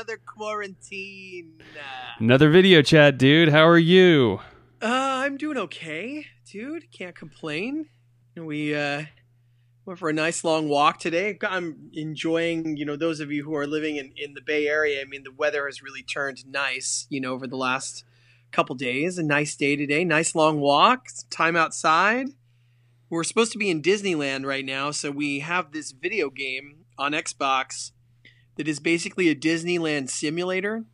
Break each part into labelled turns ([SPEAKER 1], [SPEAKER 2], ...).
[SPEAKER 1] another quarantine.
[SPEAKER 2] Another video chat, dude. How are you?
[SPEAKER 1] Uh, I'm doing okay, dude. Can't complain. We uh, went for a nice long walk today. I'm enjoying, you know, those of you who are living in, in the Bay Area. I mean, the weather has really turned nice, you know, over the last couple days. A nice day today. Nice long walk. Time outside. We're supposed to be in Disneyland right now, so we have this video game on Xbox that is basically a Disneyland simulator.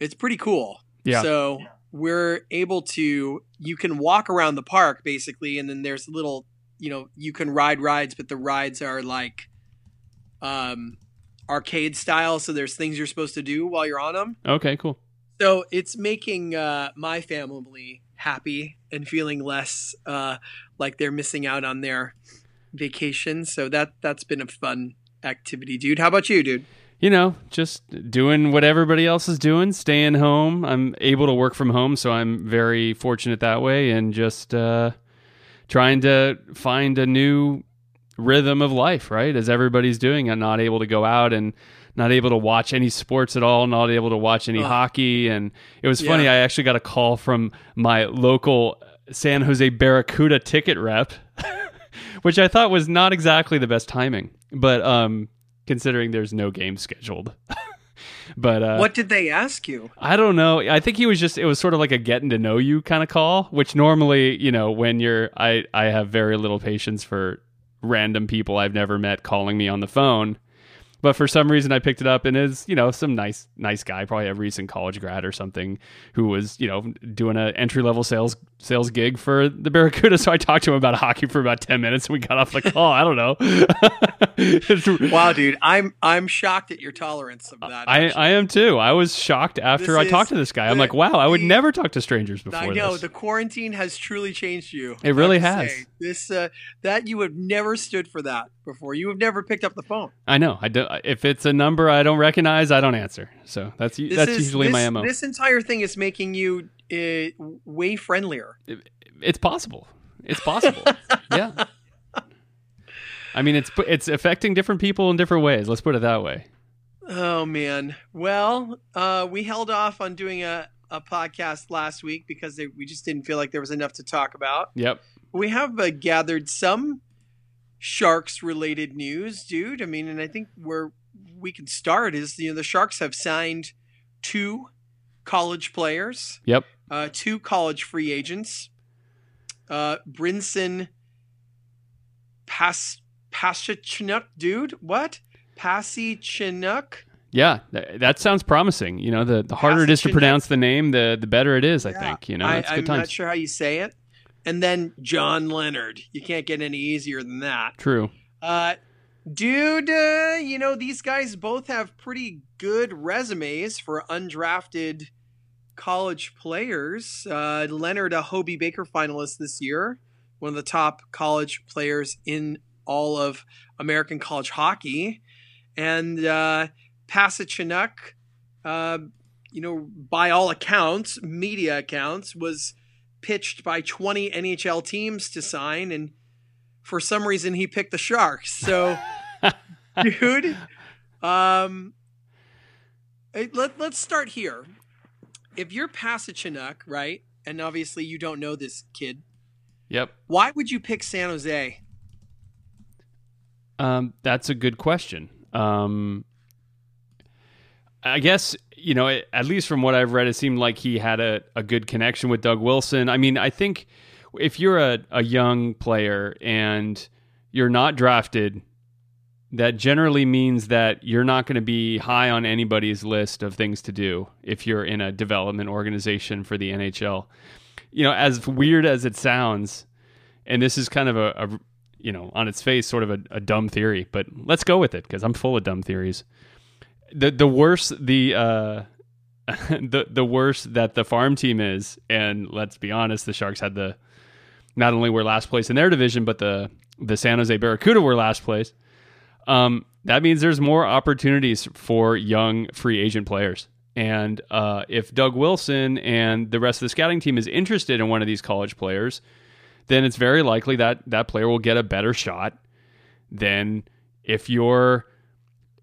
[SPEAKER 1] It's pretty cool.
[SPEAKER 2] Yeah.
[SPEAKER 1] So we're able to you can walk around the park basically and then there's little you know you can ride rides but the rides are like um arcade style so there's things you're supposed to do while you're on them
[SPEAKER 2] Okay, cool.
[SPEAKER 1] so it's making uh, my family happy and feeling less uh, like they're missing out on their vacation. So that that's been a fun activity, dude. How about you, dude?
[SPEAKER 2] You know, just doing what everybody else is doing, staying home. I'm able to work from home, so I'm very fortunate that way, and just uh, trying to find a new rhythm of life, right? As everybody's doing. I'm not able to go out and not able to watch any sports at all, not able to watch any hockey. And it was funny,
[SPEAKER 1] Yeah.
[SPEAKER 2] I actually got a call from my local San Jose Barracuda ticket rep, which I thought was not exactly the best timing, but um, considering there's no game scheduled. but uh,
[SPEAKER 1] what did they ask you?
[SPEAKER 2] I don't know. I think he was just it was sort of like a getting to know you kind of call, which normally, you know, when you're I I have very little patience for random people I've never met calling me on the phone. But for some reason I picked it up and is, you know, some nice nice guy, probably a recent college grad or something who was, you know, doing a entry level sales sales gig for the Barracuda. So I talked to him about hockey for about 10 minutes and we got off the call. I don't know.
[SPEAKER 1] Wow, dude, I'm I'm shocked at your tolerance of that.
[SPEAKER 2] I. I am too. I was shocked after
[SPEAKER 1] This
[SPEAKER 2] I talked to this guy. I'm like, wow, I would
[SPEAKER 1] the-
[SPEAKER 2] never talk to strangers before
[SPEAKER 1] I know
[SPEAKER 2] this.
[SPEAKER 1] the quarantine has truly changed you.
[SPEAKER 2] It really has.
[SPEAKER 1] say. This uh, that you have never stood for that before. You have never picked up the phone.
[SPEAKER 2] I know. I do, if it's a number I don't recognize, I don't answer. So that's
[SPEAKER 1] This
[SPEAKER 2] that's
[SPEAKER 1] is-
[SPEAKER 2] usually
[SPEAKER 1] this,
[SPEAKER 2] my mo.
[SPEAKER 1] This entire thing is making you uh, way friendlier.
[SPEAKER 2] it's possible. It's possible. yeah. I mean, it's it's affecting different people in different ways. Let's put it that way.
[SPEAKER 1] Oh man. Well, uh, we held off on doing a, a podcast last week because they, we just didn't feel like there was enough to talk about.
[SPEAKER 2] Yep.
[SPEAKER 1] We have uh, gathered some sharks related news, dude. I mean, and I think where we can start is you know the Sharks have signed two college players,
[SPEAKER 2] Yep.
[SPEAKER 1] uh, two college free agents. Uh, Brinson Pas Pasichnuk, dude. What? Passy Chinook?
[SPEAKER 2] Yeah. Th- that sounds promising. You know, the, the harder it is to pronounce the name, the the better it is. I
[SPEAKER 1] Yeah.
[SPEAKER 2] think. You know,
[SPEAKER 1] I,
[SPEAKER 2] it's
[SPEAKER 1] I'm
[SPEAKER 2] times.
[SPEAKER 1] not sure how you say it. And then John Leonard. You can't get any easier than that.
[SPEAKER 2] True.
[SPEAKER 1] Uh, dude, uh, you know, these guys both have pretty good resumes for undrafted college players. Uh, Leonard, a Hobey Baker finalist this year, one of the top college players in all of American college hockey. And uh, Pasichnuk, uh, you know, by all accounts, media accounts, was pitched by 20 NHL teams to sign. And for some reason, he picked the Sharks. So, dude, um, let, let's start here. If you're Pasichnuk, right, and obviously you don't know this kid,
[SPEAKER 2] Yep.
[SPEAKER 1] why would you pick San Jose?
[SPEAKER 2] Um, that's a good question. Um, I guess you know, at least from what I've read, it seemed like he had a, a good connection with Doug Wilson. I mean, I think if you're a, a young player and you're not drafted, that generally means that you're not going to be high on anybody's list of things to do if you're in a development organization for the NHL. You know, as weird as it sounds, and this is kind of a, a you know, on its face, sort of a, a dumb theory, but let's go with it because I'm full of dumb theories. the the worse the uh, the the worse that the farm team is, and let's be honest, the Sharks had the not only were last place in their division, but the the San Jose Barracuda were last place. Um, that means there's more opportunities for young free agent players. And uh, if Doug Wilson and the rest of the scouting team is interested in one of these college players, then it's very likely that that player will get a better shot than if you're,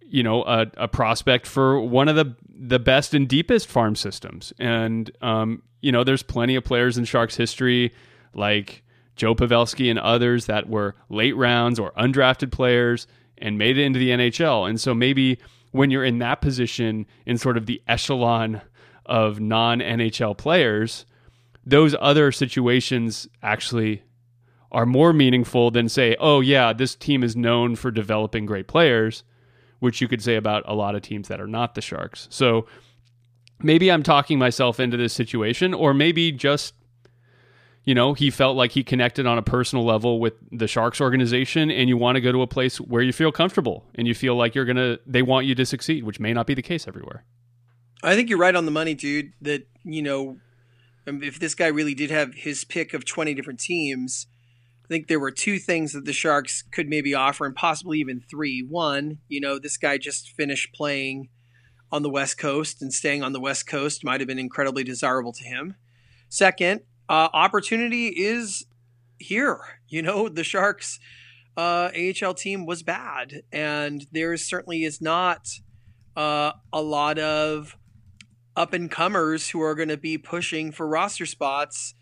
[SPEAKER 2] you know, a, a prospect for one of the the best and deepest farm systems. And um, you know, there's plenty of players in Sharks history like Joe Pavelski and others that were late rounds or undrafted players and made it into the NHL. And so maybe when you're in that position in sort of the echelon of non NHL players, those other situations actually are more meaningful than say, oh, yeah, this team is known for developing great players, which you could say about a lot of teams that are not the Sharks. So maybe I'm talking myself into this situation, or maybe just you know, he felt like he connected on a personal level with the Sharks organization and you want to go to a place where you feel comfortable and you feel like you're going to they want you to succeed, which may not be the case everywhere.
[SPEAKER 1] I think you're right on the money, dude, that, you know, um, if this guy really did have his pick of 20 different teams, I think there were two things that the Sharks could maybe offer and possibly even three. One, you know, this guy just finished playing on the West Coast and staying on the West Coast might have been incredibly desirable to him. Second, uh, opportunity is here. You know, the Sharks uh, AHL team was bad, and there certainly is not uh, a lot of up and comers who are going to be pushing for roster spots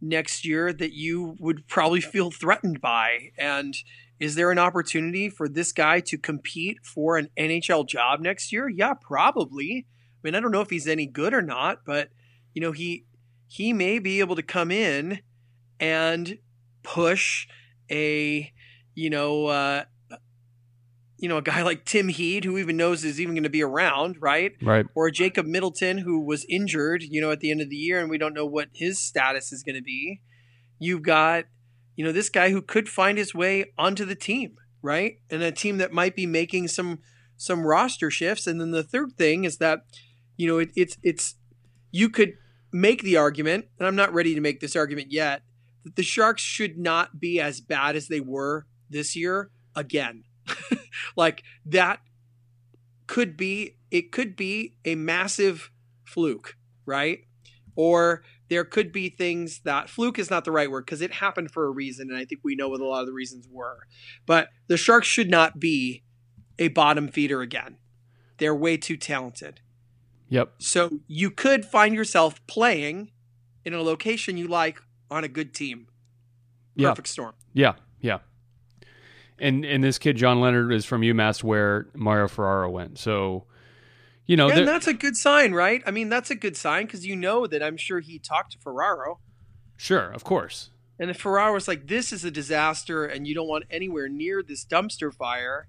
[SPEAKER 1] next year that you would probably feel threatened by. And is there an opportunity for this guy to compete for an NHL job next year? Yeah, probably. I mean, I don't know if he's any good or not, but you know, he he may be able to come in and push a you know uh, you know a guy like Tim Heed who even knows is even going to be around right?
[SPEAKER 2] Right.
[SPEAKER 1] Or Jacob Middleton who was injured you know at the end of the year and we don't know what his status is going to be. You've got you know this guy who could find his way onto the team right? And a team that might be making some some roster shifts. And then the third thing is that you know it, it's it's you could make the argument, and I'm not ready to make this argument yet, that the Sharks should not be as bad as they were this year again. like that could be it could be a massive fluke, right? Or there could be things that fluke is not the right word because it happened for a reason, and I think we know what a lot of the reasons were. But the Sharks should not be a bottom feeder again. They're way too talented.
[SPEAKER 2] Yep.
[SPEAKER 1] So you could find yourself playing in a location you like on a good team. Perfect
[SPEAKER 2] yeah.
[SPEAKER 1] storm.
[SPEAKER 2] Yeah, yeah. And and this kid John Leonard is from UMass where Mario Ferraro went. So you know,
[SPEAKER 1] yeah, and that's a good sign, right? I mean, that's a good sign because you know that I'm sure he talked to Ferraro.
[SPEAKER 2] Sure, of course.
[SPEAKER 1] And if Ferraro was like, "This is a disaster, and you don't want anywhere near this dumpster fire,"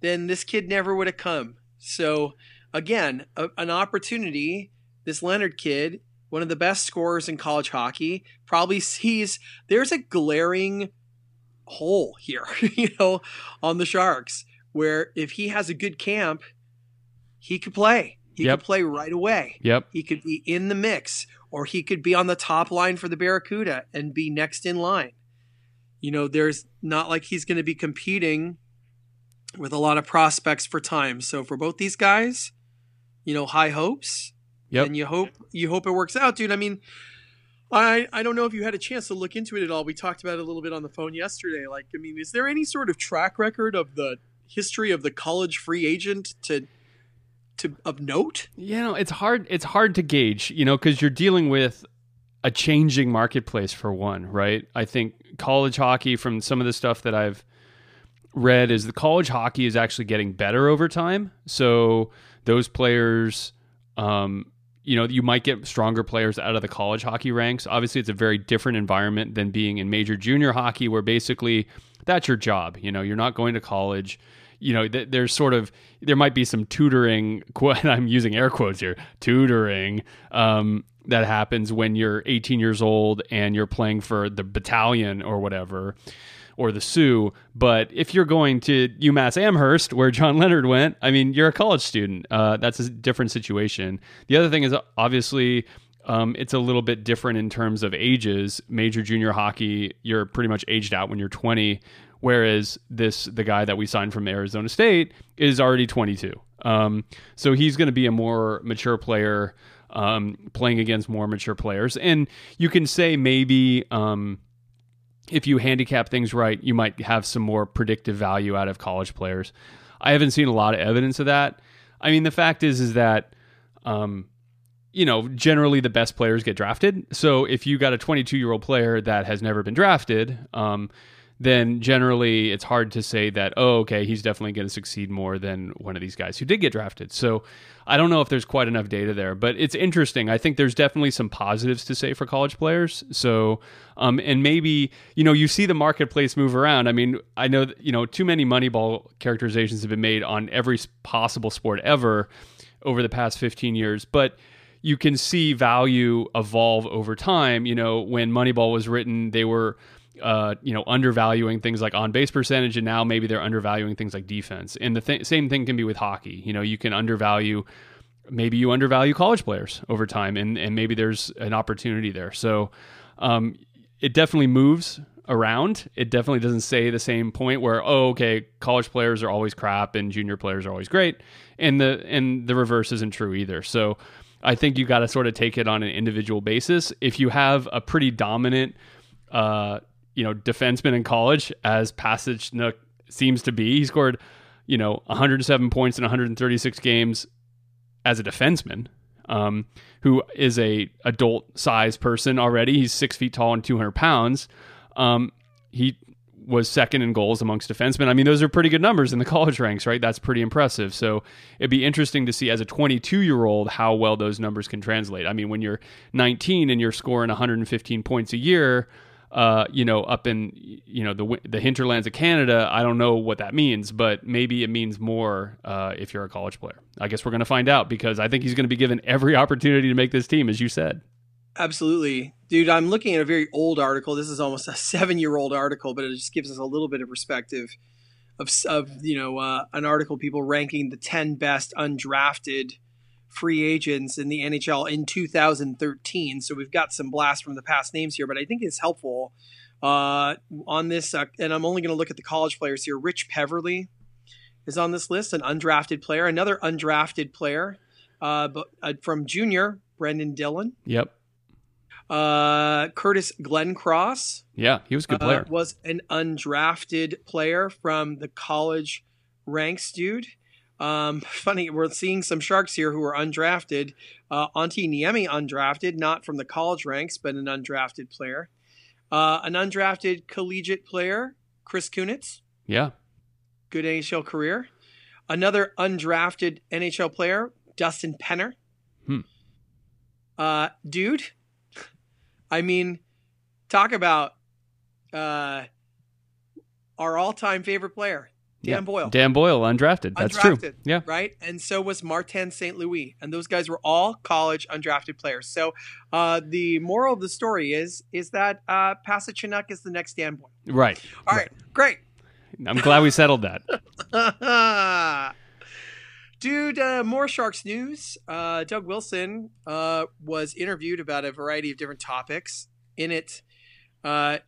[SPEAKER 1] then this kid never would have come. So again, a, an opportunity. This Leonard kid, one of the best scorers in college hockey, probably sees there's a glaring hole here, you know, on the Sharks, where if he has a good camp, he could play. He
[SPEAKER 2] Yep.
[SPEAKER 1] could play right away.
[SPEAKER 2] Yep.
[SPEAKER 1] He could be in the mix, or he could be on the top line for the Barracuda and be next in line. You know, there's not like he's going to be competing with a lot of prospects for time. So for both these guys, you know, high hopes.
[SPEAKER 2] Yep.
[SPEAKER 1] And you hope you hope it works out, dude. I mean, I I don't know if you had a chance to look into it at all. We talked about it a little bit on the phone yesterday. Like, I mean, is there any sort of track record of the history of the college free agent to to of note?
[SPEAKER 2] You know, it's hard. It's hard to gauge. You know, because you're dealing with a changing marketplace for one, right? I think college hockey, from some of the stuff that I've read, is the college hockey is actually getting better over time. So those players, um, you know, you might get stronger players out of the college hockey ranks. Obviously, it's a very different environment than being in major junior hockey, where basically that's your job. You know, you're not going to college. You know, th- there's sort of there might be some tutoring. I'm using air quotes here. Tutoring um, that happens when you're 18 years old and you're playing for the battalion or whatever, or the Sioux. But if you're going to UMass Amherst, where John Leonard went, I mean, you're a college student. Uh, that's a different situation. The other thing is obviously. Um, it's a little bit different in terms of ages. Major junior hockey, you're pretty much aged out when you're 20, whereas this the guy that we signed from Arizona State is already 22. Um, so he's going to be a more mature player, um, playing against more mature players, and you can say maybe. Um, if you handicap things right, you might have some more predictive value out of college players. I haven't seen a lot of evidence of that. I mean, the fact is, is that, um, you know, generally the best players get drafted. So if you got a 22 year old player that has never been drafted, um, then generally it's hard to say that, oh, okay, he's definitely going to succeed more than one of these guys who did get drafted. So I don't know if there's quite enough data there, but it's interesting. I think there's definitely some positives to say for college players. So, um, and maybe, you know, you see the marketplace move around. I mean, I know, that, you know, too many Moneyball characterizations have been made on every possible sport ever over the past 15 years, but you can see value evolve over time. You know, when Moneyball was written, they were uh, you know, undervaluing things like on base percentage, and now maybe they're undervaluing things like defense. And the th- same thing can be with hockey. You know, you can undervalue, maybe you undervalue college players over time, and and maybe there's an opportunity there. So, um, it definitely moves around. It definitely doesn't say the same point where oh, okay, college players are always crap and junior players are always great, and the and the reverse isn't true either. So. I think you got to sort of take it on an individual basis. If you have a pretty dominant uh, you know defenseman in college, as Pastrnak seems to be. He scored you know 107 points in 136 games as a defenseman. Um, who is a adult size person already? He's six feet tall and 200 pounds. Um, he was second in goals amongst defensemen. I mean, those are pretty good numbers in the college ranks, right? That's pretty impressive. So it'd be interesting to see as a 22 year old how well those numbers can translate. I mean, when you're 19 and you're scoring 115 points a year, uh, you know, up in you know the the hinterlands of Canada. I don't know what that means, but maybe it means more uh, if you're a college player. I guess we're going to find out because I think he's going to be given every opportunity to make this team, as you said.
[SPEAKER 1] Absolutely, dude. I'm looking at a very old article. This is almost a seven year old article, but it just gives us a little bit of perspective of of you know uh, an article people ranking the ten best undrafted free agents in the NHL in 2013. So we've got some blast from the past names here, but I think it's helpful uh, on this. Uh, and I'm only going to look at the college players here. Rich Peverley is on this list, an undrafted player. Another undrafted player uh, but, uh, from junior, Brendan Dillon.
[SPEAKER 2] Yep.
[SPEAKER 1] Uh, Curtis Glencross.
[SPEAKER 2] Yeah, he was a good
[SPEAKER 1] uh,
[SPEAKER 2] player.
[SPEAKER 1] was an undrafted player from the college ranks, dude. Um, funny, we're seeing some Sharks here who are undrafted. Uh, Antti Niemi undrafted, not from the college ranks, but an undrafted player. Uh, an undrafted collegiate player, Chris Kunitz.
[SPEAKER 2] Yeah.
[SPEAKER 1] Good NHL career. Another undrafted NHL player, Dustin Penner.
[SPEAKER 2] Hmm.
[SPEAKER 1] Uh, dude, I mean, talk about uh, our all-time favorite player, Dan
[SPEAKER 2] yeah.
[SPEAKER 1] Boyle.
[SPEAKER 2] Dan Boyle, undrafted. That's true. Yeah.
[SPEAKER 1] Right. And so was Martin St. Louis. And those guys were all college undrafted players. So uh, the moral of the story is is that uh, is the next Dan Boyle.
[SPEAKER 2] Right.
[SPEAKER 1] All right. Great.
[SPEAKER 2] I'm glad we settled that.
[SPEAKER 1] Dude, uh, more Sharks news. Uh, Doug Wilson uh, was interviewed about a variety of different topics. In it, uh,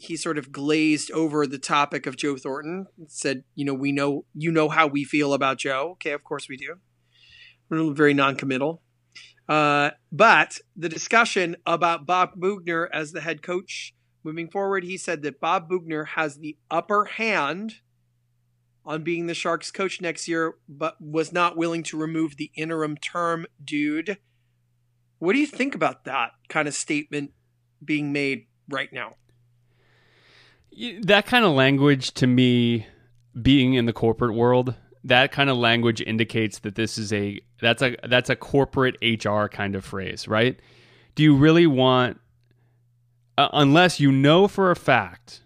[SPEAKER 1] he sort of glazed over the topic of Joe Thornton. Said, "You know, we know you know how we feel about Joe. Okay, of course we do. We're very non-committal." Uh, but the discussion about Bob Boughner as the head coach moving forward, he said that Bob Boughner has the upper hand on being the Sharks coach next year, but was not willing to remove the interim term, dude. What do you think about that kind of statement being made right now?
[SPEAKER 2] That kind of language to me being in the corporate world that kind of language indicates that this is a that's a that's a corporate HR kind of phrase, right? Do you really want uh, unless you know for a fact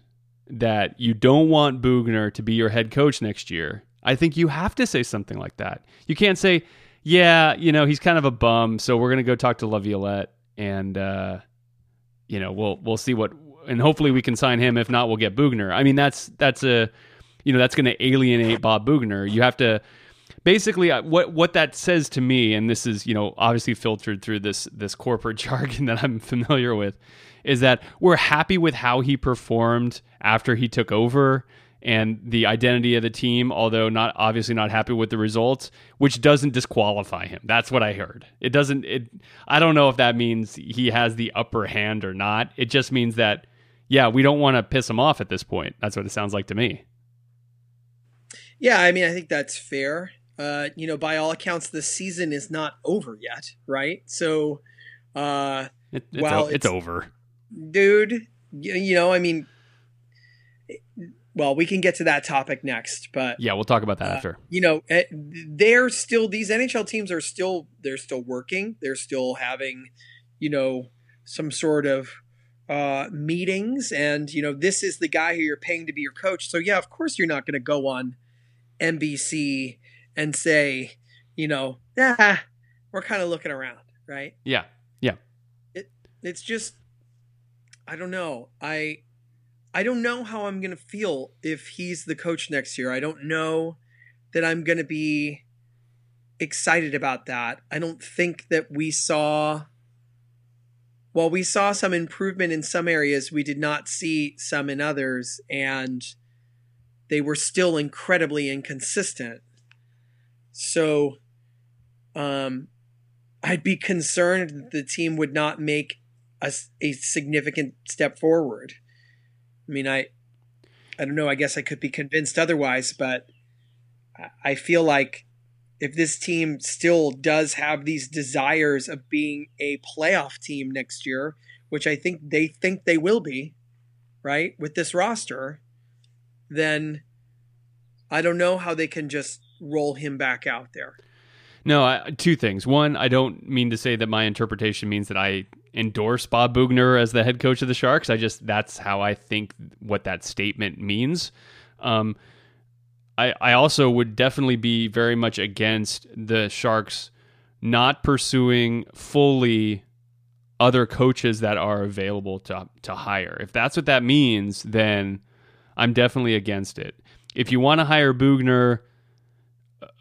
[SPEAKER 2] that you don't want Boughner to be your head coach next year, I think you have to say something like that. You can't say, "Yeah, you know, he's kind of a bum, so we're going to go talk to Laviolette and uh you know, we'll we'll see what and hopefully we can sign him. If not, we'll get Boughner. I mean, that's that's a you know that's going to alienate Bob Boughner. You have to basically what what that says to me, and this is you know obviously filtered through this this corporate jargon that I'm familiar with, is that we're happy with how he performed after he took over and the identity of the team, although not obviously not happy with the results, which doesn't disqualify him. That's what I heard. It doesn't it I don't know if that means he has the upper hand or not. It just means that yeah, we don't want to piss him off at this point. That's what it sounds like to me.
[SPEAKER 1] Yeah, I mean, I think that's fair. Uh, you know, by all accounts, the season is not over yet, right? So, uh,
[SPEAKER 2] it, it's, well, o- it's, it's over,
[SPEAKER 1] dude. You know, I mean, well, we can get to that topic next, but
[SPEAKER 2] yeah, we'll talk about that uh, after.
[SPEAKER 1] You know, eh, they're still these NHL teams are still they're still working. They're still having, you know, some sort of uh, meetings, and you know, this is the guy who you're paying to be your coach. So yeah, of course you're not going to go on NBC and say, you know, ah, we're kind of looking around, right?
[SPEAKER 2] Yeah, yeah.
[SPEAKER 1] It it's just, I don't know. I I don't know how I'm going to feel if he's the coach next year. I don't know that I'm going to be excited about that. I don't think that we saw well, we saw some improvement in some areas, we did not see some in others and they were still incredibly inconsistent. So um I'd be concerned that the team would not make a, a significant step forward. I mean, I, I don't know. I guess I could be convinced otherwise, but I feel like if this team still does have these desires of being a playoff team next year, which I think they think they will be, right, with this roster, then I don't know how they can just roll him back out there.
[SPEAKER 2] No, I, two things. One, I don't mean to say that my interpretation means that I endorse Bob Boughner as the head coach of the Sharks. I just that's how I think what that statement means. Um, I I also would definitely be very much against the Sharks not pursuing fully other coaches that are available to to hire. If that's what that means, then I'm definitely against it. If you want to hire Boughner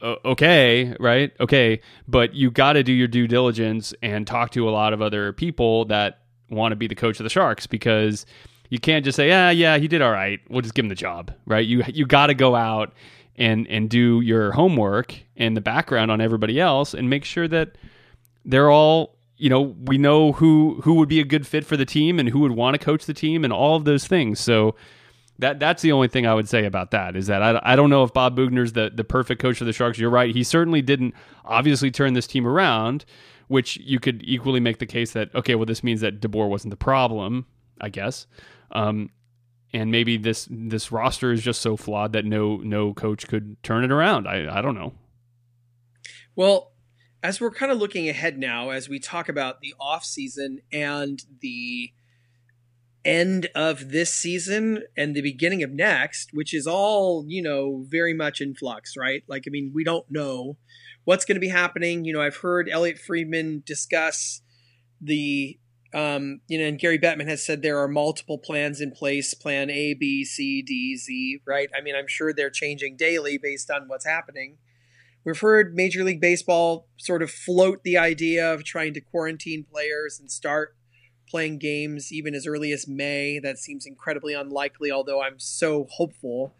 [SPEAKER 2] uh, okay, right? Okay, but you got to do your due diligence and talk to a lot of other people that want to be the coach of the Sharks because you can't just say, "Ah, yeah, he did all right. We'll just give him the job." Right? You you got to go out and and do your homework and the background on everybody else and make sure that they're all you know we know who who would be a good fit for the team and who would want to coach the team and all of those things so that that's the only thing I would say about that is that I, I don't know if Bob Boughner's the the perfect coach of the Sharks. You're right. He certainly didn't obviously turn this team around, which you could equally make the case that okay, well this means that DeBoer wasn't the problem, I guess. Um, and maybe this this roster is just so flawed that no no coach could turn it around. I I don't know.
[SPEAKER 1] Well, as we're kind of looking ahead now as we talk about the off season and the end of this season and the beginning of next, which is all, you know, very much in flux, right? Like, I mean, we don't know what's going to be happening. You know, I've heard Elliotte Friedman discuss the, um, you know, and Gary Bettman has said there are multiple plans in place plan A, B, C, D, Z, right? I mean, I'm sure they're changing daily based on what's happening. We've heard Major League Baseball sort of float the idea of trying to quarantine players and start playing games even as early as May. That seems incredibly unlikely, although I'm so hopeful.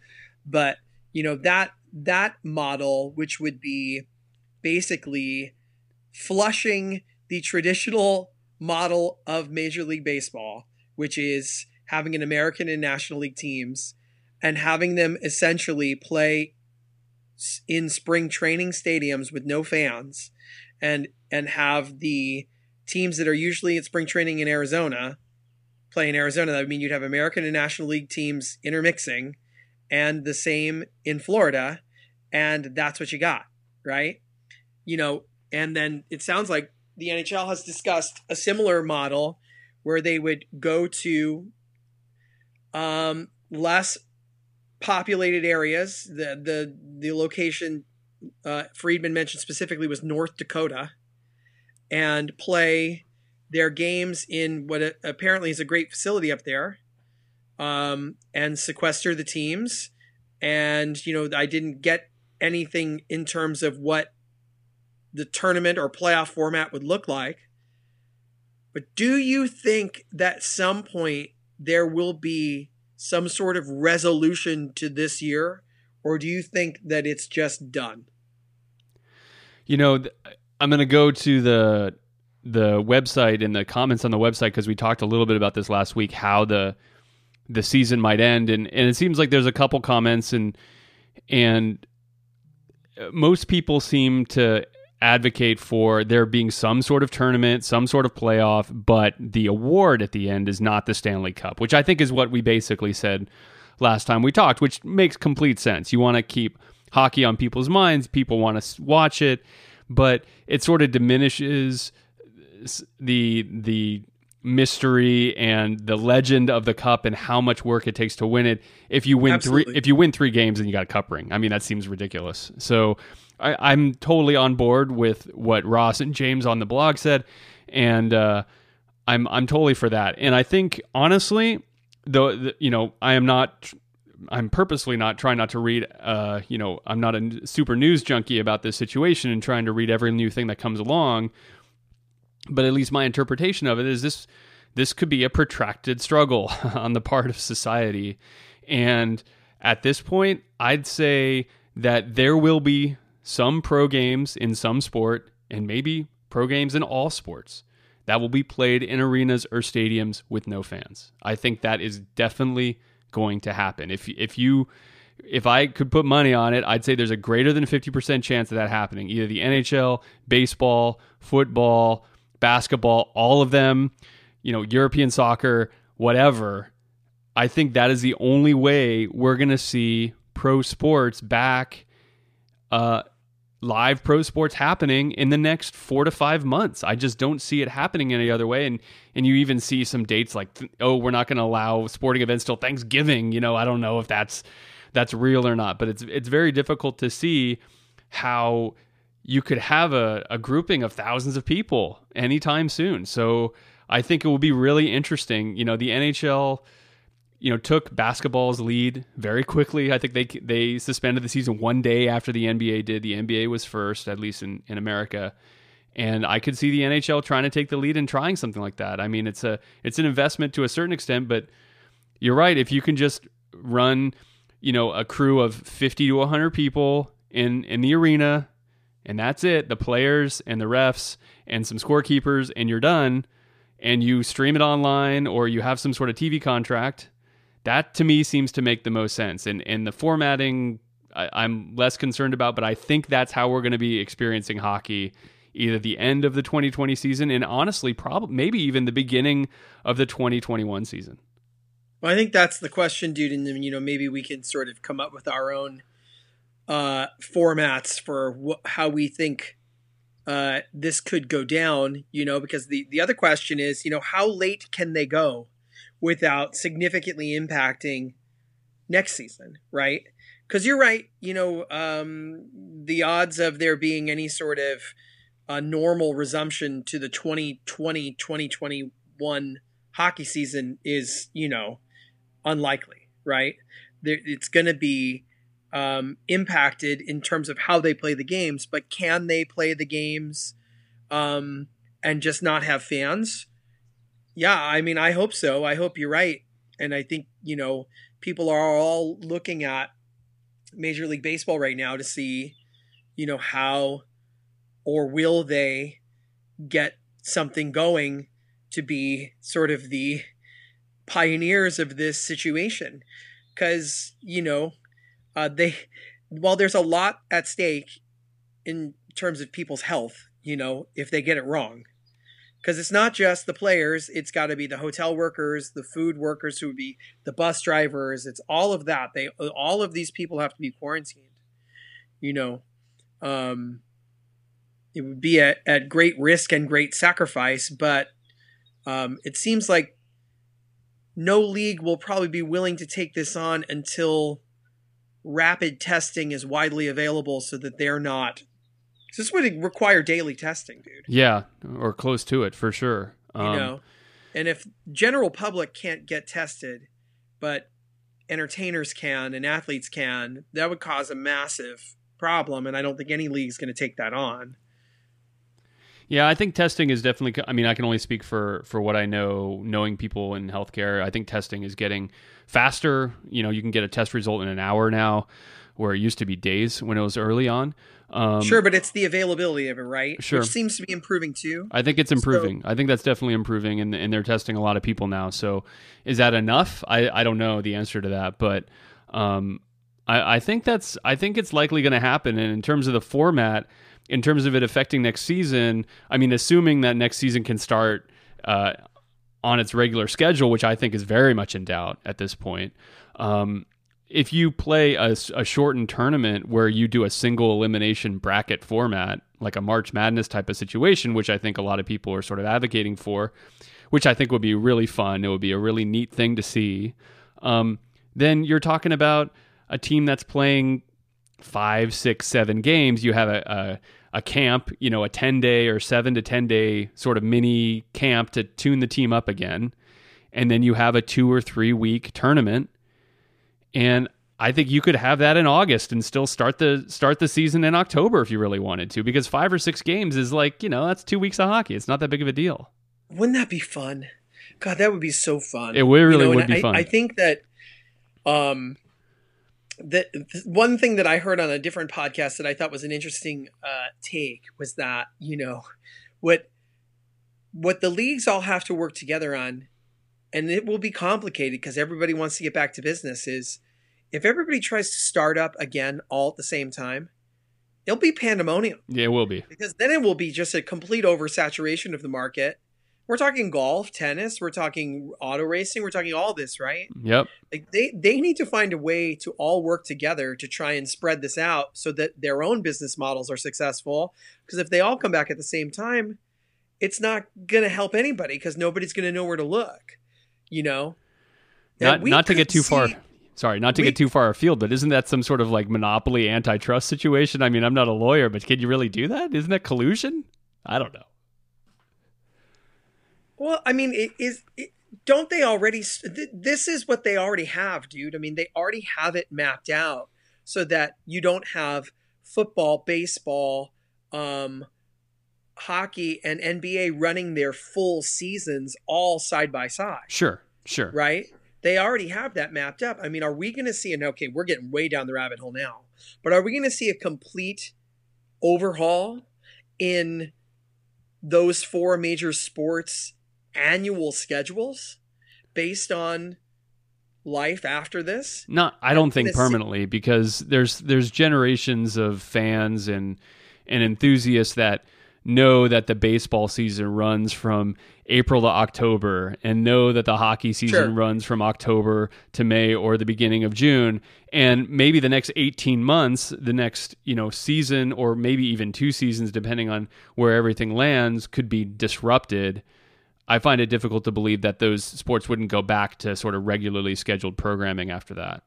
[SPEAKER 1] But you know that that model, which would be basically flushing the traditional model of Major League Baseball, which is having an American and National League teams and having them essentially play in spring training stadiums with no fans and and have the teams that are usually at spring training in Arizona play in Arizona. That would mean you'd have American and National League teams intermixing and the same in Florida. And that's what you got, right? You know, and then it sounds like the NHL has discussed a similar model where they would go to um, less populated areas. The the the location uh, Friedman mentioned specifically was North Dakota, and play their games in what apparently is a great facility up there um, and sequester the teams. And, you know, I didn't get anything in terms of what the tournament or playoff format would look like. But do you think that some point there will be some sort of resolution to this year? Or do you think that it's just done?
[SPEAKER 2] You know, I'm going to go to the the website and the comments on the website because we talked a little bit about this last week how the the season might end and and it seems like there's a couple comments and and uh, most people seem to advocate for there being some sort of tournament, some sort of playoff, but the award at the end is not the Stanley Cup, which I think is what we basically said last time we talked, which makes complete sense. You want to keep hockey on people's minds, people want to watch it, but it sort of diminishes the the mystery and the legend of the cup and how much work it takes to win it. If you win
[SPEAKER 1] Absolutely.
[SPEAKER 2] three, if you win three games and you got a cup ring, I mean that seems ridiculous. So I, am totally on board with what Ross and James on the blog said, and uh, I'm I'm totally for that. And I think honestly, though, you know, I am not. I'm purposely not trying not to read. Uh, you know, I'm not a super news junkie about this situation and trying to read every new thing that comes along. But at least my interpretation of it is this: this could be a protracted struggle on the part of society, and at this point, I'd say that there will be some pro games in some sport, and maybe pro games in all sports that will be played in arenas or stadiums with no fans. I think that is definitely going to happen. If if you if I could put money on it, I'd say there's a greater than 50% chance of that happening. Either the NHL, baseball, football, basketball, all of them, you know, European soccer, whatever. I think that is the only way we're going to see pro sports back uh, live pro sports happening in the next four to five months. I just don't see it happening any other way. And and you even see some dates like, oh, we're not going to allow sporting events till Thanksgiving. You know, I don't know if that's that's real or not, but it's it's very difficult to see how you could have a, a grouping of thousands of people anytime soon. So I think it will be really interesting. You know, the NHL you know took basketball's lead very quickly. I think they they suspended the season one day after the NBA did. The NBA was first, at least in in America. And I could see the NHL trying to take the lead and trying something like that. I mean, it's a it's an investment to a certain extent, but you're right. If you can just run, you know, a crew of 50 to 100 people in in the arena, and that's it, the players and the refs and some scorekeepers, and you're done. And you stream it online, or you have some sort of TV contract, that to me seems to make the most sense. And and the formatting I, am less concerned about, but I think that's how we're going to be experiencing hockey either the end of the 2020 season and honestly probably maybe even the beginning of the 2021 season.
[SPEAKER 1] Well, I think that's the question, dude. And you know, maybe we can sort of come up with our own uh, formats for wh- how we think uh, this could go down, you know, because the, the other question is, you know, how late can they go? Without significantly impacting next season, right? Because you're right, you know, um, the odds of there being any sort of uh, normal resumption to the 2020 2021 hockey season is, you know, unlikely, right? There, it's going to be um, impacted in terms of how they play the games, but can they play the games um, and just not have fans? Yeah, I mean, I hope so. I hope you're right. And I think, you know, people are all looking at Major League Baseball right now to see, you know, how or will they get something going to be sort of the pioneers of this situation. Because, you know, uh, they, while there's a lot at stake in terms of people's health, you know, if they get it wrong, because it's not just the players it's got to be the hotel workers the food workers who would be the bus drivers it's all of that. They all of these people have to be quarantined you know? Um, it would be at, at great risk and great sacrifice but um, it seems like no league will probably be willing to take this on until rapid testing is widely available so that they're not this would require daily testing, dude.
[SPEAKER 2] Yeah, or close to it for sure.
[SPEAKER 1] Um, you know, and if general public can't get tested, but entertainers can and athletes can, that would cause a massive problem. And I don't think any league's going to take that on.
[SPEAKER 2] Yeah, I think testing is definitely. I mean, I can only speak for for what I know, knowing people in healthcare. I think testing is getting faster. You know, you can get a test result in an hour now, where it used to be days when it was early on. Um,
[SPEAKER 1] sure, but it's the availability of it, right?
[SPEAKER 2] Sure.
[SPEAKER 1] Which seems to be improving too.
[SPEAKER 2] I think it's improving. So, I think that's definitely improving, and, and they're testing a lot of people now. So, is that enough? I, I don't know the answer to that, but um, I, I think that's I think it's likely going to happen. And in terms of the format, in terms of it affecting next season, I mean, assuming that next season can start uh, on its regular schedule, which I think is very much in doubt at this point. Um, if you play a, a, shortened tournament where you do a single elimination bracket format, like a March Madness type of situation, which I think a lot of people are sort of advocating for, which I think would be really fun. It would be a really neat thing to see. Um, then you're talking about a team that's playing five, six, seven games, you have a, a, a camp, you know, a 10 day or seven to 10 day sort of mini camp to tune the team up again. And then you have a two or three week tournament. And I think you could have that in August and still start the start the season in October if you really wanted to, because five or six games is like, you know, that's two weeks of hockey. It's not that big of a deal.
[SPEAKER 1] Wouldn't that be fun? God, that would be so fun.
[SPEAKER 2] It really
[SPEAKER 1] you know,
[SPEAKER 2] would be
[SPEAKER 1] I,
[SPEAKER 2] fun.
[SPEAKER 1] I think that um the one thing that I heard on a different podcast that I thought was an interesting uh, take was that you know what what the leagues all have to work together on, and it will be complicated because everybody wants to get back to business. Is if everybody tries to start up again all at the same time, it'll be pandemonium.
[SPEAKER 2] Yeah, it will be
[SPEAKER 1] because then it will be just a complete oversaturation of the market, we're talking golf, tennis, we're talking auto racing, we're talking all this, right?
[SPEAKER 2] Yep.
[SPEAKER 1] Like they they need to find a way to all work together to try and spread this out so that their own business models are successful. Because if they all come back at the same time, it's not going to help anybody because nobody's going to know where to look. You know.
[SPEAKER 2] Not not to get too
[SPEAKER 1] see,
[SPEAKER 2] far. Sorry, not to we, get too far afield, but isn't that some sort of like monopoly antitrust situation? I mean, I'm not a lawyer, but can you really do that? Isn't that collusion? I don't know.
[SPEAKER 1] Well, I mean, it is. It, don't they already? This is what they already have, dude. I mean, they already have it mapped out so that you don't have football, baseball, um, hockey, and NBA running their full seasons all side by side.
[SPEAKER 2] Sure, sure.
[SPEAKER 1] Right? They already have that mapped up. I mean, are we going to see an okay? We're getting way down the rabbit hole now, but are we going to see a complete overhaul in those four major sports annual schedules based on life after this?
[SPEAKER 2] No, I don't think permanently see- because there's there's generations of fans and and enthusiasts that know that the baseball season runs from April to October and know that the hockey season sure. runs from October to May or the beginning of June and maybe the next 18 months the next you know season or maybe even two seasons depending on where everything lands could be disrupted I find it difficult to believe that those sports wouldn't go back to sort of regularly scheduled programming after that.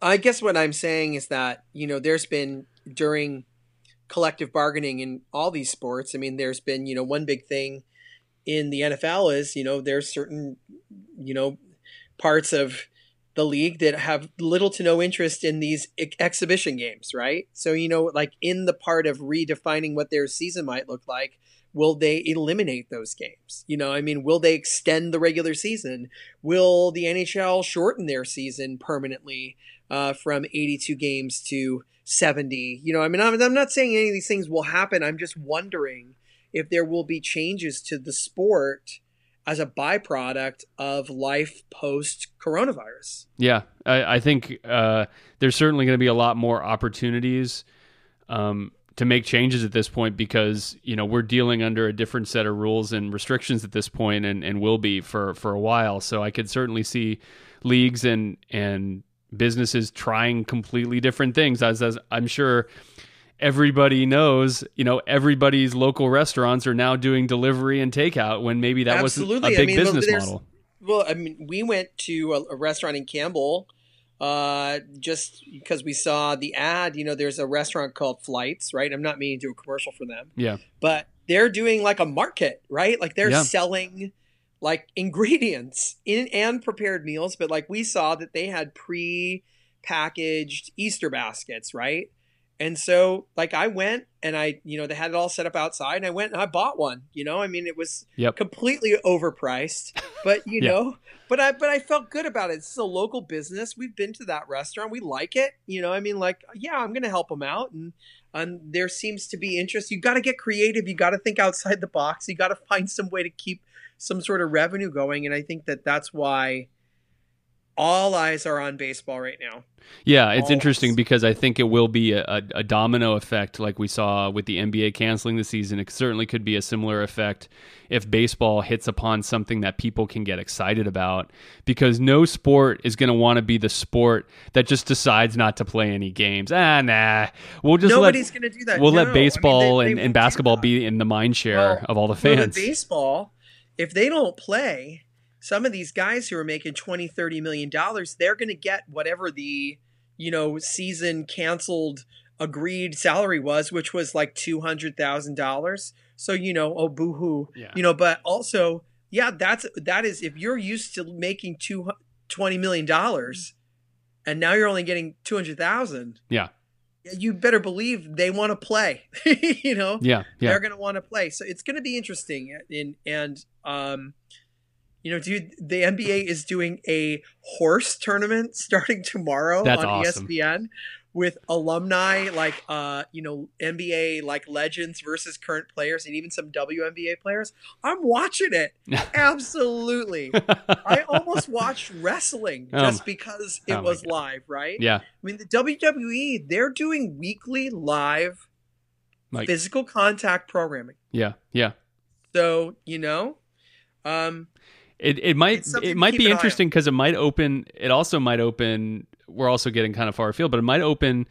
[SPEAKER 1] I guess what I'm saying is that, you know, there's been during collective bargaining in all these sports, I mean, there's been, you know, one big thing in the NFL is, you know, there's certain, you know, parts of the league that have little to no interest in these ex- exhibition games, right? So, you know, like in the part of redefining what their season might look like, will they eliminate those games? You know, I mean, will they extend the regular season? Will the NHL shorten their season permanently uh, from 82 games to 70? You know, I mean, I'm, I'm not saying any of these things will happen. I'm just wondering if there will be changes to the sport as a byproduct of life post coronavirus.
[SPEAKER 2] Yeah, I, I think uh, there's certainly going to be a lot more opportunities. Um, to make changes at this point because you know we're dealing under a different set of rules and restrictions at this point and, and will be for for a while so i could certainly see leagues and and businesses trying completely different things as, as i'm sure everybody knows you know everybody's local restaurants are now doing delivery and takeout when maybe that Absolutely. wasn't a big I mean, business model
[SPEAKER 1] well i mean we went to a, a restaurant in campbell uh, just because we saw the ad, you know, there's a restaurant called Flights, right? I'm not meaning to do a commercial for them.
[SPEAKER 2] Yeah.
[SPEAKER 1] But they're doing like a market, right? Like they're yeah. selling like ingredients in and prepared meals, but like we saw that they had pre-packaged Easter baskets, right? And so like I went and I, you know, they had it all set up outside and I went and I bought one, you know? I mean, it was
[SPEAKER 2] Yep.
[SPEAKER 1] completely overpriced, but you
[SPEAKER 2] Yeah.
[SPEAKER 1] know, but I but I felt good about it. It's a local business. We've been to that restaurant. We like it, you know? I mean, like yeah, I'm going to help them out and and there seems to be interest. You got to get creative. You got to think outside the box. You got to find some way to keep some sort of revenue going and I think that that's why all eyes are on baseball right now.
[SPEAKER 2] Yeah, it's
[SPEAKER 1] All
[SPEAKER 2] interesting
[SPEAKER 1] else.
[SPEAKER 2] because I think it will be a, a, a domino effect like we saw with the NBA canceling the season. It certainly could be a similar effect if baseball hits upon something that people can get excited about because no sport is going to want to be the sport that just decides not to play any games. Ah, nah. We'll just
[SPEAKER 1] Nobody's
[SPEAKER 2] let,
[SPEAKER 1] going to do that.
[SPEAKER 2] we'll
[SPEAKER 1] No, I
[SPEAKER 2] let
[SPEAKER 1] mean,
[SPEAKER 2] baseball
[SPEAKER 1] they- they
[SPEAKER 2] and, and basketball be in the mind share
[SPEAKER 1] Well,
[SPEAKER 2] of all the
[SPEAKER 1] Well,
[SPEAKER 2] fans.
[SPEAKER 1] the baseball, if they don't play, some of these guys who are making 20, 30 million dollars, they're going to get whatever the, you know, season canceled agreed salary was, which was like $200,000. So, you know, oh boohoo.
[SPEAKER 2] Yeah.
[SPEAKER 1] You know, but also, yeah, that's that is if you're used to making two, 20 million dollars and now you're only getting 200,000,
[SPEAKER 2] yeah.
[SPEAKER 1] You better believe they want to play, you know?
[SPEAKER 2] Yeah. Yeah.
[SPEAKER 1] they're going to want to play. So it's going to be interesting. And and um, you know, dude, the NBA is doing a horse tournament starting tomorrow
[SPEAKER 2] That's
[SPEAKER 1] on
[SPEAKER 2] awesome.
[SPEAKER 1] ESPN with alumni like uh, you know, NBA like legends versus current players and even some WNBA players. I'm watching it. Absolutely. I almost watched wrestling
[SPEAKER 2] Oh
[SPEAKER 1] just
[SPEAKER 2] my-
[SPEAKER 1] because it
[SPEAKER 2] oh
[SPEAKER 1] was live, right?
[SPEAKER 2] yeah.
[SPEAKER 1] I mean, the WWE, they're doing weekly live
[SPEAKER 2] Like-
[SPEAKER 1] physical contact programming.
[SPEAKER 2] Yeah. Yeah.
[SPEAKER 1] So, you know, um,
[SPEAKER 2] It it might it might be
[SPEAKER 1] an eye on.
[SPEAKER 2] interesting because it might open. It also might open. We're also getting kind of far afield, but it might open,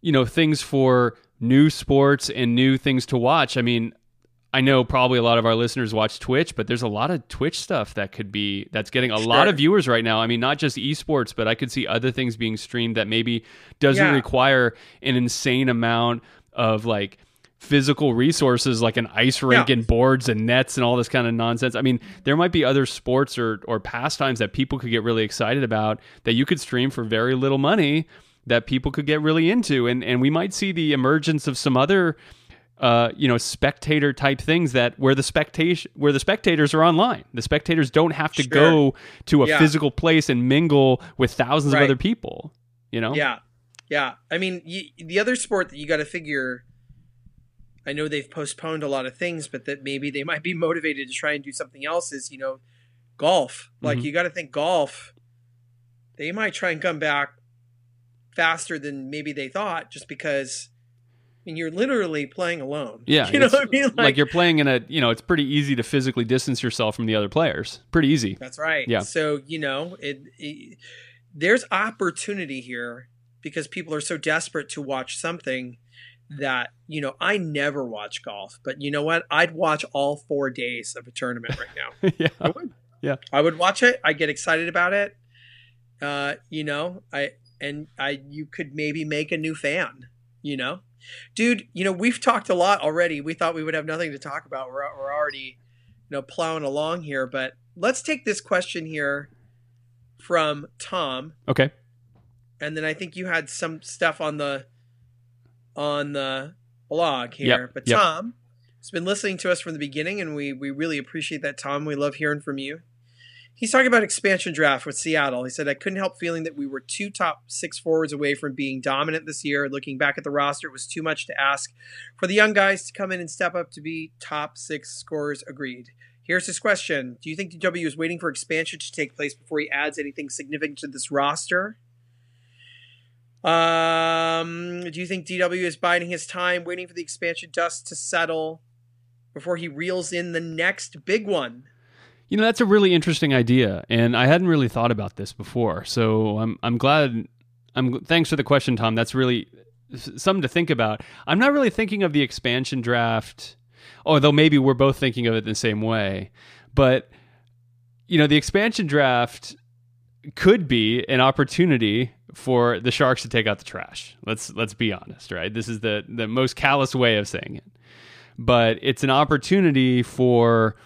[SPEAKER 2] you know, things for new sports and new things to watch. I mean, I know probably a lot of our listeners watch Twitch, but there's a lot of Twitch stuff that could be that's getting a lot of viewers right now. I mean, not just esports, but I could see other things being streamed that maybe doesn't
[SPEAKER 1] Yeah.
[SPEAKER 2] require an insane amount of like physical resources like an ice rink
[SPEAKER 1] Yeah.
[SPEAKER 2] and boards and nets and all this kind of nonsense. I mean, there might be other sports or or pastimes that people could get really excited about that you could stream for very little money that people could get really into and and we might see the emergence of some other uh, you know, spectator type things that where the spectation where the spectators are online. The spectators don't have to
[SPEAKER 1] Sure.
[SPEAKER 2] go to a
[SPEAKER 1] Yeah.
[SPEAKER 2] physical place and mingle with thousands of other people. You know?
[SPEAKER 1] yeah, yeah. I mean, y the other sport that you got to figure. I know they've postponed a lot of things, but that maybe they might be motivated to try and do something else. Is you know, golf. Like
[SPEAKER 2] Mhm.
[SPEAKER 1] you got to think golf. They might try and come back faster than maybe they thought, just because. I mean, you're literally playing alone.
[SPEAKER 2] Yeah,
[SPEAKER 1] you know what I mean.
[SPEAKER 2] like, you're playing in a you know it's pretty easy to physically distance yourself from the other players pretty easy
[SPEAKER 1] That's right.
[SPEAKER 2] Yeah.
[SPEAKER 1] So you know, it, it there's opportunity here because people are so desperate to watch something that you know I never watch golf, but you know what? I'd watch all four days of a tournament right now.
[SPEAKER 2] yeah
[SPEAKER 1] I would.
[SPEAKER 2] Yeah.
[SPEAKER 1] I would watch it. I get excited about it. Uh, you know, I and I you could maybe make a new fan. You know, dude. You know we've talked a lot already. We thought we would have nothing to talk about. We're we're already you know plowing along here, but let's take this question here from Tom,
[SPEAKER 2] okay
[SPEAKER 1] and then I think you had some stuff on the on the blog here.
[SPEAKER 2] Yep,
[SPEAKER 1] But
[SPEAKER 2] yep.
[SPEAKER 1] Tom has been listening to us from the beginning, and we we really appreciate that, Tom. We love hearing from you. He's talking about expansion draft with Seattle. He said, I couldn't help feeling that we were two top six forwards away from being dominant this year. Looking back at the roster, it was too much to ask for the young guys to come in and step up to be top six scorers. Agreed. Here's his question Do you think DW is waiting for expansion to take place before he adds anything significant to this roster? Um, do you think DW is biding his time, waiting for the expansion dust to settle before he reels in the next big one?
[SPEAKER 2] you know that's a really interesting idea and i hadn't really thought about this before so i'm i'm glad i'm thanks for the question tom that's really something to think about i'm not really thinking of the expansion draft although maybe we're both thinking of it the same way but you know the expansion draft could be an opportunity for the sharks to take out the trash. Let's let's be honest right? This is the the most callous way of saying it. But it's an opportunity for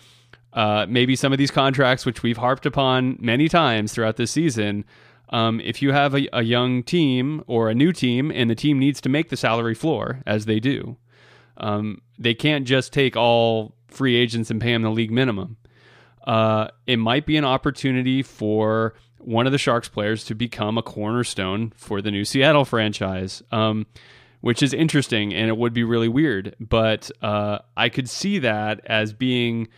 [SPEAKER 2] uh, maybe some of these contracts, which we've harped upon many times throughout this season, um, if you have a, a, young team or a new team and the team needs to make the salary floor, as they do, um, they can't just take all free agents and pay them the league minimum. Uh, it might be an opportunity for one of the Sharks players to become a cornerstone for the new Seattle franchise. Um, which is interesting and it would be really weird. But uh, I could see that as being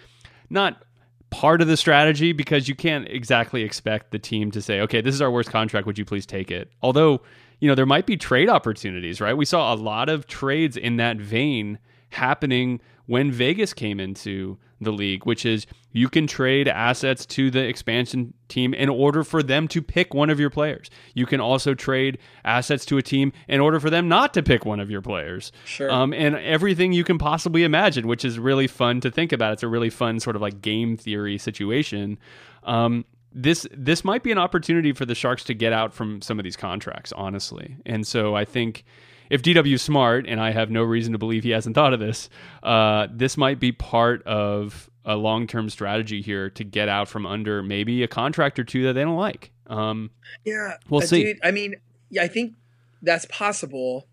[SPEAKER 2] not part of the strategy because you can't exactly expect the team to say, okay, this is our worst contract. Would you please take it? Although, you know, there might be trade opportunities, right? We saw a lot of trades in that vein happening when Vegas came into the league, which is you can trade assets to the expansion team in order for them to pick one of your players. You can also trade assets to a team in order for them not to pick one of your players.
[SPEAKER 1] Sure.
[SPEAKER 2] Um, and everything you can possibly imagine, which is really fun to think about. It's a really fun sort of like game theory situation. Um, this this might be an opportunity for the Sharks to get out from some of these contracts, honestly. And so I think if DW is smart, and I have no reason to believe he hasn't thought of this, uh, this might be part of a long term strategy here to get out from under maybe a contract or two that they don't like. Um,
[SPEAKER 1] yeah,
[SPEAKER 2] we'll
[SPEAKER 1] uh,
[SPEAKER 2] see.
[SPEAKER 1] Dude, I mean, yeah, I think that's possible.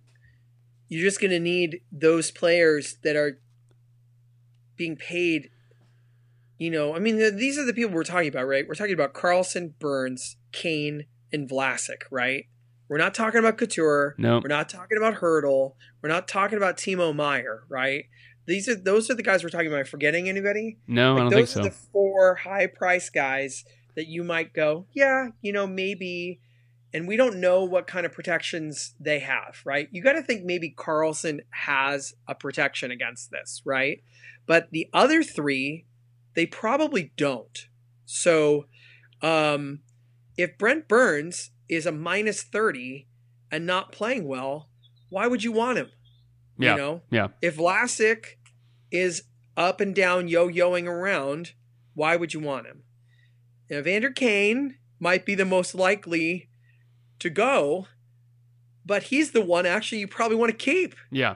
[SPEAKER 1] You're just going to need those players that are being paid. You know, I mean, the, these are the people we're talking about, right? We're talking about Karlsson, Burns, Kane, and Vlasic, right? We're not talking about Couture.
[SPEAKER 2] No.
[SPEAKER 1] We're not talking about Hertl. We're not talking about Timo Meier, right? These are those are the guys we're talking about. Am I forgetting anybody?
[SPEAKER 2] No,
[SPEAKER 1] like,
[SPEAKER 2] I don't
[SPEAKER 1] those
[SPEAKER 2] think so.
[SPEAKER 1] Those are the four high price guys that you might go, yeah, you know, maybe. And we don't know what kind of protections they have, right? You got to think maybe Karlsson has a protection against this, right? But the other three, they probably don't. So, um, if Brent Burns is a minus 30 and not playing well, why would you want him?
[SPEAKER 2] Yeah.
[SPEAKER 1] You know?
[SPEAKER 2] Yeah.
[SPEAKER 1] If Vlasic is up and down yo-yoing around, why would you want him? Now, Evander Kane might be the most likely to go, but he's the one actually you probably want to keep
[SPEAKER 2] Yeah.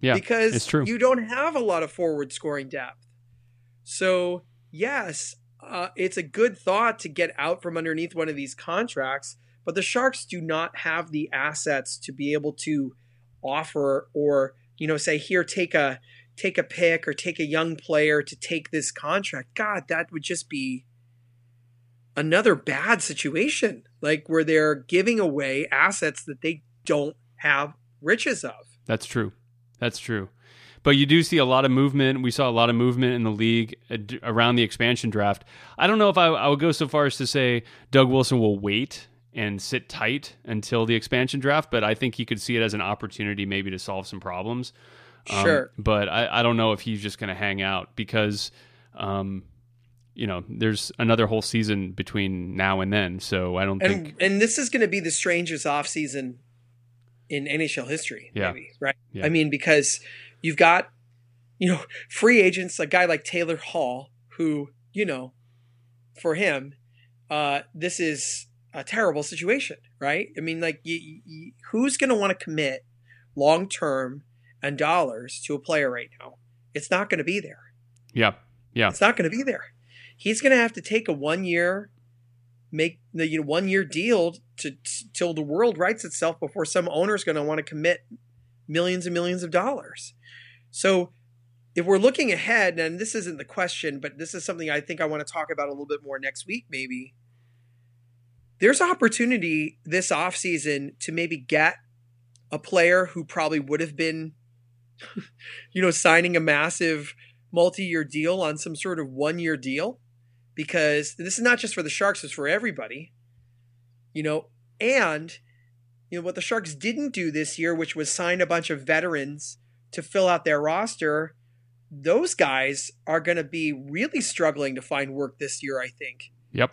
[SPEAKER 2] Yeah.
[SPEAKER 1] because
[SPEAKER 2] it's true.
[SPEAKER 1] you don't have a lot of forward scoring depth. So, yes, uh, it's a good thought to get out from underneath one of these contracts, but the Sharks do not have the assets to be able to offer or, you know, say, here, take a take a pick or take a young player to take this contract. God, that would just be another bad situation. Like where they're giving away assets that they don't have riches of.
[SPEAKER 2] That's true. That's true. But you do see a lot of movement. We saw a lot of movement in the league around the expansion draft. I don't know if I, I would go so far as to say Doug Wilson will wait and sit tight until the expansion draft, but I think he could see it as an opportunity maybe to solve some problems. Um,
[SPEAKER 1] Sure.
[SPEAKER 2] But I, I don't know if he's just going to hang out because, um, you know, there's another whole season between now and then. So I don't
[SPEAKER 1] and
[SPEAKER 2] think.
[SPEAKER 1] and this is going to be the strangest offseason in NHL history,
[SPEAKER 2] Yeah.
[SPEAKER 1] maybe, right?
[SPEAKER 2] Yeah.
[SPEAKER 1] I mean, because you've got, you know, free agents, a guy like Taylor Hall, who, you know, for him, uh, this is a terrible situation, right? I mean, like, you, you, who's going to want to commit long term and dollars to a player right now? It's not going to be there.
[SPEAKER 2] Yeah. Yeah.
[SPEAKER 1] It's not going to be there. He's going to have to take a one year, make the you know one year deal to t- till the world rights itself before some owner is going to want to commit millions and millions of dollars. So if we're looking ahead, and this isn't the question, but this is something I think I want to talk about a little bit more next week, maybe. There's an opportunity this offseason to maybe get a player who probably would have been, you know, signing a massive multi-year deal on some sort of one-year deal because this is not just for the Sharks, it's for everybody. You know, and you know what the Sharks didn't do this year, which was sign a bunch of veterans to fill out their roster. Those guys are going to be really struggling to find work this year, I think.
[SPEAKER 2] Yep.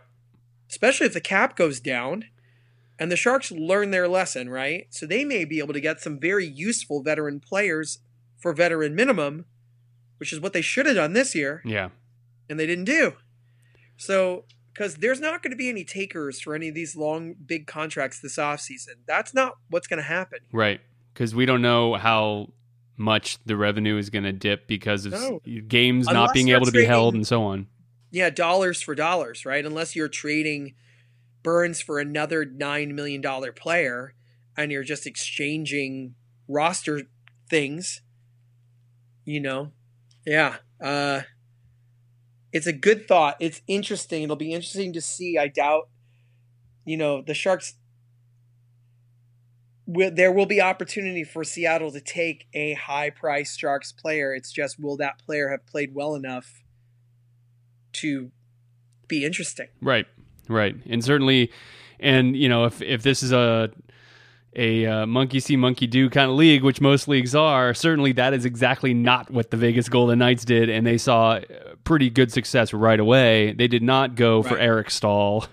[SPEAKER 1] Especially if the cap goes down and the Sharks learn their lesson, right? So they may be able to get some very useful veteran players for veteran minimum, which is what they should have done this year
[SPEAKER 2] Yeah.
[SPEAKER 1] and they didn't do. So, because there's not going to be any takers for any of these long, big contracts this offseason. That's not what's going to happen.
[SPEAKER 2] Right. Because we don't know how much the revenue is going to dip because of
[SPEAKER 1] No.
[SPEAKER 2] games not being able to be held and so on.
[SPEAKER 1] Yeah, dollars for dollars, right? Unless you're trading Burns for another nine million dollar player, and you're just exchanging roster things. You know, yeah. Uh, it's a good thought. It's interesting. It'll be interesting to see. I doubt, you know, the Sharks. Will, there will be opportunity for Seattle to take a high price Sharks player. It's just will that player have played well enough to be interesting?
[SPEAKER 2] Right, right, and certainly, and you know, if if this is a a uh, monkey see monkey do kind of league, which most leagues are, certainly that is exactly not what the Vegas Golden Knights did, and they saw uh, pretty good success right away. They did not go for Eric Staal.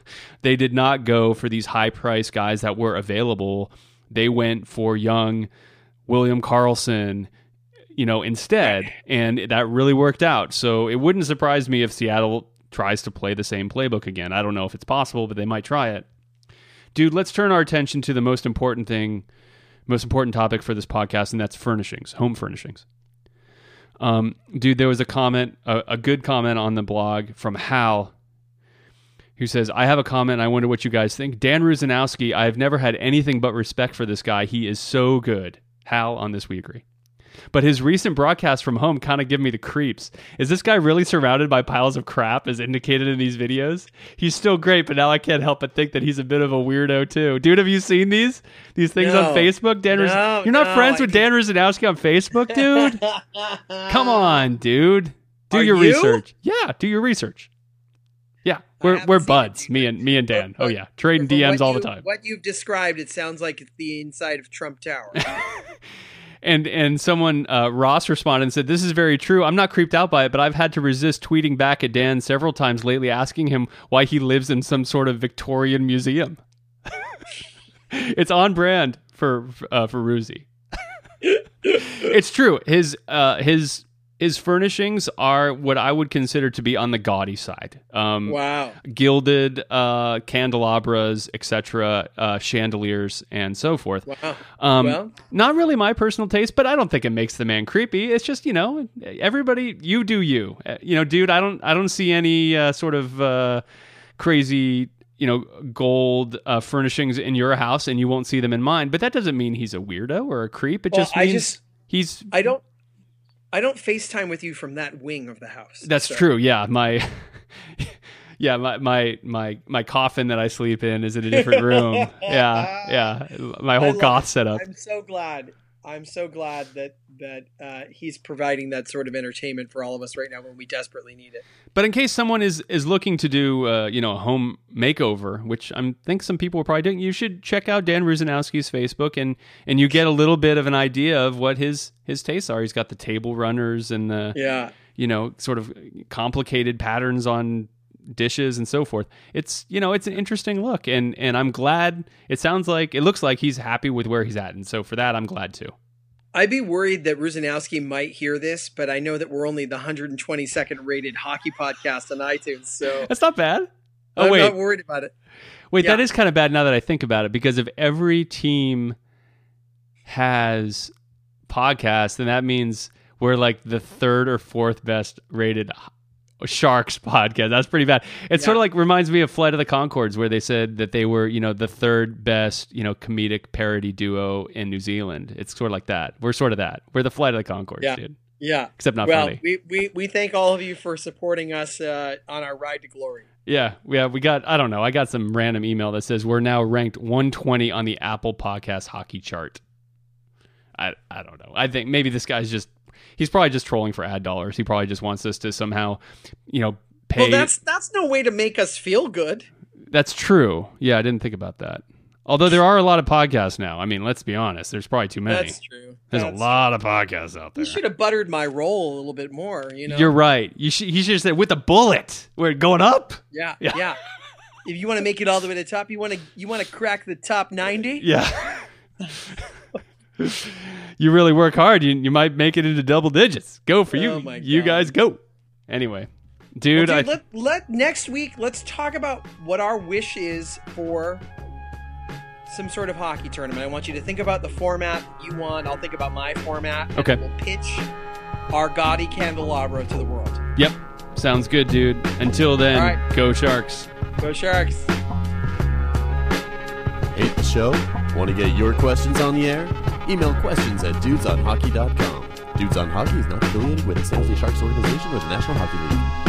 [SPEAKER 2] They did not go for these high price guys that were available. They went for young William Karlsson, you know, instead, and that really worked out. So it wouldn't surprise me if Seattle tries to play the same playbook again. I don't know if it's possible, but they might try it. Dude, let's turn our attention to the most important thing, most important topic for this podcast, and that's furnishings, home furnishings. Um, dude, there was a comment, a, a good comment on the blog from Hal, who says, I have a comment. I wonder what you guys think. Dan Rusanowsky, I've never had anything but respect for this guy. He is so good. Hal, on this we agree. But his recent broadcast from home kind of give me the creeps. Is this guy really surrounded by piles of crap as indicated in these videos? He's still great, but now I can't help but think that he's a bit of a weirdo too. Dude, have you seen these? These things on Facebook? Dan
[SPEAKER 1] No,
[SPEAKER 2] You're not
[SPEAKER 1] no,
[SPEAKER 2] friends
[SPEAKER 1] I
[SPEAKER 2] with Dan Rusanowsky on Facebook, dude? Come on, dude. Do
[SPEAKER 1] Are
[SPEAKER 2] your
[SPEAKER 1] you?
[SPEAKER 2] research. Yeah, do your research. Yeah, we're we're buds. Me and me and Dan. Oh yeah, trading DMs all the time.
[SPEAKER 1] What you've described, it sounds like it's the inside of Trump Tower.
[SPEAKER 2] And and someone uh, Ross responded and said, "This is very true. I'm not creeped out by it, but I've had to resist tweeting back at Dan several times lately, asking him why he lives in some sort of Victorian museum. it's on brand for uh, for Ruzi. it's true. His uh, his his furnishings are what I would consider to be on the gaudy side. Um,
[SPEAKER 1] wow.
[SPEAKER 2] Gilded uh, candelabras, etc., uh, chandeliers, and so forth.
[SPEAKER 1] Wow.
[SPEAKER 2] Um,
[SPEAKER 1] Well-
[SPEAKER 2] not really my personal taste, but I don't think it makes the man creepy. It's just you know, everybody, you do you. Uh, You know, dude, I don't, I don't see any uh, sort of uh, crazy, you know, gold uh, furnishings in your house, and you won't see them in mine. But that doesn't mean he's a weirdo or a creep. It
[SPEAKER 1] Well,
[SPEAKER 2] just
[SPEAKER 1] I
[SPEAKER 2] means
[SPEAKER 1] just-
[SPEAKER 2] he's.
[SPEAKER 1] I don't. I don't FaceTime with you from that wing of the house.
[SPEAKER 2] That's
[SPEAKER 1] so-
[SPEAKER 2] true. Yeah, my. Yeah, my, my my my coffin that I sleep in is in a different room. yeah, yeah. My whole goth
[SPEAKER 1] it.
[SPEAKER 2] setup.
[SPEAKER 1] I'm so glad. I'm so glad that that uh, he's providing that sort of entertainment for all of us right now when we desperately need it.
[SPEAKER 2] But in case someone is is looking to do uh, you know a home makeover, which I think some people are probably doing, you should check out Dan Rusanowsky's Facebook and and you get a little bit of an idea of what his his tastes are. He's got the table runners and the
[SPEAKER 1] Yeah.
[SPEAKER 2] you know sort of complicated patterns on dishes and so forth. It's you know it's an interesting look and and I'm glad. It sounds like it looks like he's happy with where he's at, and so for that I'm glad too.
[SPEAKER 1] I'd be worried that Rusanowsky might hear this, but I know that we're only the 122nd rated hockey podcast on iTunes, so
[SPEAKER 2] That's not bad. Oh
[SPEAKER 1] I'm
[SPEAKER 2] wait,
[SPEAKER 1] not worried about it.
[SPEAKER 2] Wait, that
[SPEAKER 1] Yeah.
[SPEAKER 2] is kind of bad now that I think about it because if every team has podcasts, then that means we're like the third or fourth best rated Sharks podcast. That's pretty bad. It sort of like reminds me of Flight of the Conchords, where they said that they were, you know, the third best, you know, comedic parody duo in New Zealand. It's sort of like that. We're sort of that. We're the Flight of the Conchords,
[SPEAKER 1] Yeah.
[SPEAKER 2] dude.
[SPEAKER 1] Yeah.
[SPEAKER 2] Except not
[SPEAKER 1] well,
[SPEAKER 2] funny.
[SPEAKER 1] we, we we thank all of you for supporting us uh, on our ride to glory.
[SPEAKER 2] Yeah, yeah, we got. I don't know. I got some random email that says we're now ranked 120 on the Apple Podcast hockey chart. I I don't know. I think maybe this guy's just. He's probably just trolling for ad dollars. He probably just wants us to somehow, you know, pay.
[SPEAKER 1] Well, that's that's no way to make us feel good.
[SPEAKER 2] That's true. Yeah, I didn't think about that. Although there are a lot of podcasts now. I mean, let's be honest. There's probably too many.
[SPEAKER 1] That's true.
[SPEAKER 2] There's
[SPEAKER 1] That's
[SPEAKER 2] a lot of podcasts out there.
[SPEAKER 1] You should have buttered my roll a little bit more. You know.
[SPEAKER 2] You're right. You should. He should have said with a bullet. We're going up.
[SPEAKER 1] Yeah,
[SPEAKER 2] Yeah.
[SPEAKER 1] yeah. if you want to make it all the way to the top, you want to you want to crack the top ninety.
[SPEAKER 2] Yeah. you really work hard, you, you might make it into double digits. Go for you.
[SPEAKER 1] Oh my
[SPEAKER 2] You guys go. Anyway,
[SPEAKER 1] Well,
[SPEAKER 2] dude,
[SPEAKER 1] dude,
[SPEAKER 2] I,
[SPEAKER 1] let let next week let's talk about what our wish is for some sort of hockey tournament. I want you to think about the format you want. I'll think about my format. and
[SPEAKER 2] Okay.
[SPEAKER 1] We'll pitch our gaudy candelabra to the world.
[SPEAKER 2] yep, Sounds good, dude. Until then,
[SPEAKER 1] All right.
[SPEAKER 2] go Sharks.
[SPEAKER 1] Go Sharks.
[SPEAKER 3] Hate the show? Want to get your questions on the air? Email questions at dudesonhockey.com. Dudes on Hockey is not affiliated with the San Jose Sharks organization or the National Hockey League.